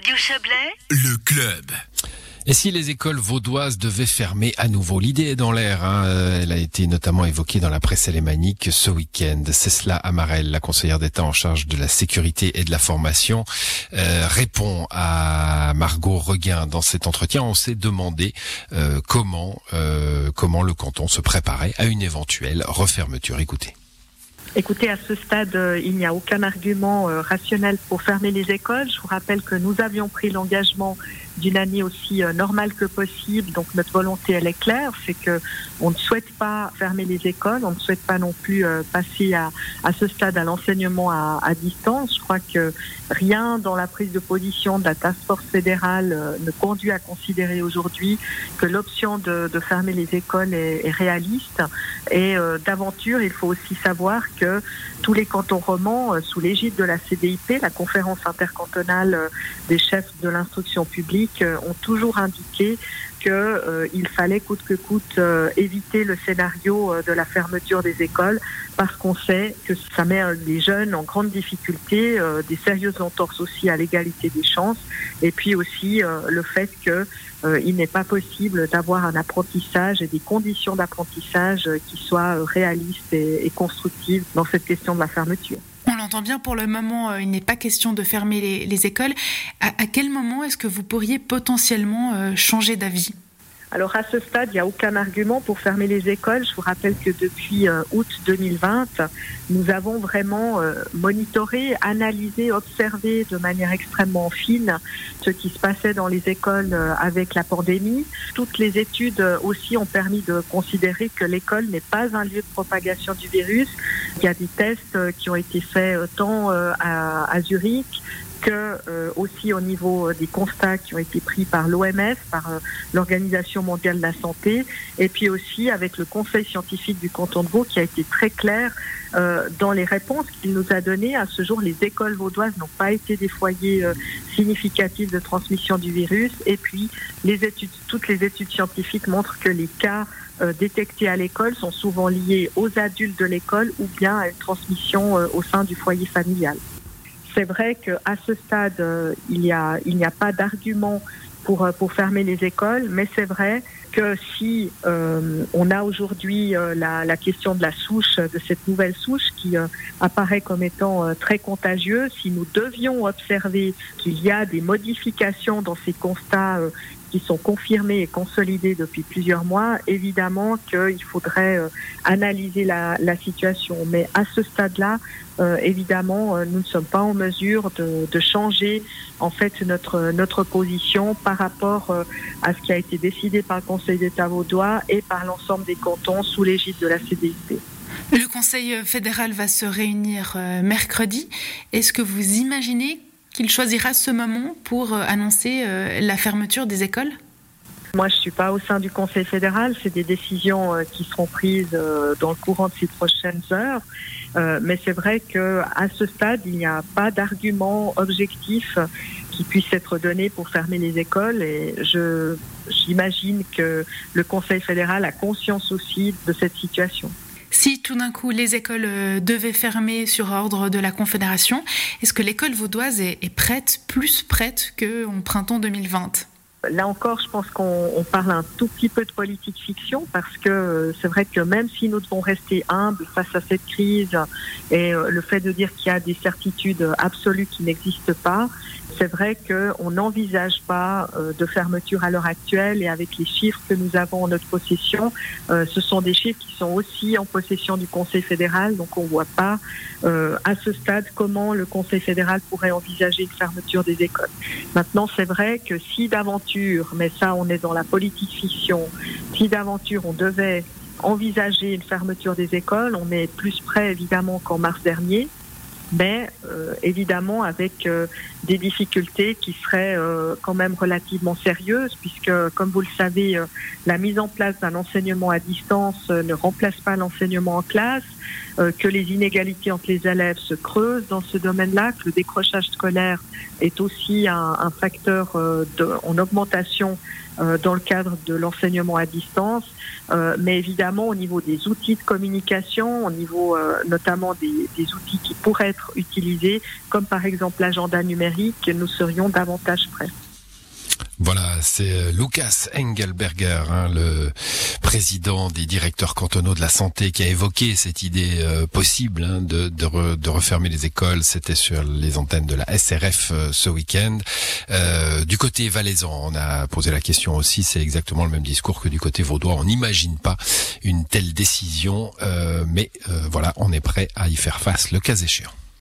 Radio Chablais, le club. Et si les écoles vaudoises devaient fermer à nouveau? L'idée est dans l'air. Hein. Euh, elle a été notamment évoquée dans la presse alémanique ce week-end. C'est cela Amarel, la conseillère d'État en charge de la sécurité et de la formation, euh, répond à Margot Reguin dans cet entretien. On s'est demandé euh, comment comment le canton se préparait à une éventuelle refermeture. Écoutez. Écoutez, à ce stade, euh, il n'y a aucun argument euh, rationnel pour fermer les écoles. Je vous rappelle que nous avions pris l'engagement d'une année aussi euh, normale que possible. Donc notre volonté, elle est claire, c'est que on ne souhaite pas fermer les écoles, on ne souhaite pas non plus passer à, à ce stade à l'enseignement à, distance. Je crois que rien dans la prise de position de la task force fédérale ne conduit à considérer aujourd'hui que l'option de, fermer les écoles est, réaliste. Et d'aventure, il faut aussi savoir que tous les cantons romans, euh, sous l'égide de la CDIP, la conférence intercantonale euh, des chefs de l'instruction publique, euh, ont toujours indiqué qu'il fallait coûte que coûte éviter le scénario de la fermeture des écoles parce qu'on sait que ça met les jeunes en grande difficulté, des sérieuses entorses aussi à l'égalité des chances, et puis aussi le fait que il n'est pas possible d'avoir un apprentissage et des conditions d'apprentissage qui soient réalistes et constructives dans cette question de la fermeture. On l'entend bien, pour le moment, euh, il n'est pas question de fermer les, écoles. À, quel moment est-ce que vous pourriez potentiellement euh, changer d'avis? Alors à ce stade, il n'y a aucun argument pour fermer les écoles. Je vous rappelle que depuis euh, août 2020, nous avons vraiment monitoré, analysé, observé de manière extrêmement fine ce qui se passait dans les écoles avec la pandémie. Toutes les études aussi ont permis de considérer que l'école n'est pas un lieu de propagation du virus. Il y a des tests qui ont été faits tant à, à Zurich que euh, aussi au niveau des constats qui ont été pris par l'OMS, par euh, l'Organisation mondiale de la santé, et puis aussi avec le Conseil scientifique du canton de Vaud qui a été très clair euh, dans les réponses qu'il nous a données. À ce jour, les écoles vaudoises n'ont pas été des foyers significatifs de transmission du virus, et puis les études, toutes les études scientifiques montrent que les cas détectés à l'école sont souvent liés aux adultes de l'école ou bien à une transmission au sein du foyer familial. C'est vrai qu'à ce stade, euh, il n'y a, il a pas d'argument pour, euh, pour fermer les écoles, mais c'est vrai que si euh, on a aujourd'hui la, la, question de la souche, de cette nouvelle souche qui apparaît comme étant très contagieuse, si nous devions observer qu'il y a des modifications dans ces constats qui sont confirmés et consolidés depuis plusieurs mois, évidemment qu'il faudrait euh, analyser la, situation. Mais à ce stade-là, euh, évidemment, euh, nous ne sommes pas en mesure de, de, changer en fait notre notre position par rapport à ce qui a été décidé par le Conseil d'État vaudois et par l'ensemble des cantons sous l'égide de la CDIP. Le Conseil fédéral va se réunir mercredi. Est-ce que vous imaginez qu'il choisira ce moment pour euh, annoncer euh, la fermeture des écoles? Moi, je suis pas au sein du Conseil fédéral. C'est des décisions euh, qui seront prises dans le courant de ces prochaines heures. mais c'est vrai que à ce stade, il n'y a pas d'argument objectif qui puisse être donné pour fermer les écoles. Et j'imagine que le Conseil fédéral a conscience aussi de cette situation. Si tout d'un coup les écoles euh, devaient fermer sur ordre de la Confédération, est-ce que l'école vaudoise est, prête, plus prête qu'en printemps 2020 Là encore, je pense qu'on parle un tout petit peu de politique fiction parce que euh, c'est vrai que même si nous devons rester humbles face à cette crise et euh, le fait de dire qu'il y a des certitudes absolues qui n'existent pas, c'est vrai qu'on n'envisage pas euh, de fermeture à l'heure actuelle et avec les chiffres que nous avons en notre possession, ce sont des chiffres qui sont aussi en possession du Conseil fédéral, donc on ne voit pas à ce stade comment le Conseil fédéral pourrait envisager une fermeture des écoles. Maintenant, c'est vrai que si d'aventure, mais ça on est dans la politique fiction, si d'aventure on devait envisager une fermeture des écoles, on est plus près évidemment qu'en mars dernier mais euh, évidemment avec euh, des difficultés qui seraient euh, quand même relativement sérieuses, puisque, comme vous le savez, la mise en place d'un enseignement à distance ne remplace pas l'enseignement en classe, que les inégalités entre les élèves se creusent dans ce domaine-là, que le décrochage scolaire est aussi un, facteur en augmentation euh, dans le cadre de l'enseignement à distance, euh, mais évidemment au niveau des outils de communication, au niveau euh, notamment des, outils qui pourraient être utilisés, comme par exemple l'agenda numérique public, nous serions davantage prêts. Voilà, c'est euh, Lucas Engelberger, hein, le président des directeurs cantonaux de la santé, qui a évoqué cette idée euh, possible hein, de, de, refermer les écoles. C'était sur les antennes de la SRF euh, ce week-end. du côté valaisan, on a posé la question aussi. C'est exactement le même discours que du côté vaudois. On n'imagine pas une telle décision, mais voilà, on est prêt à y faire face le cas échéant.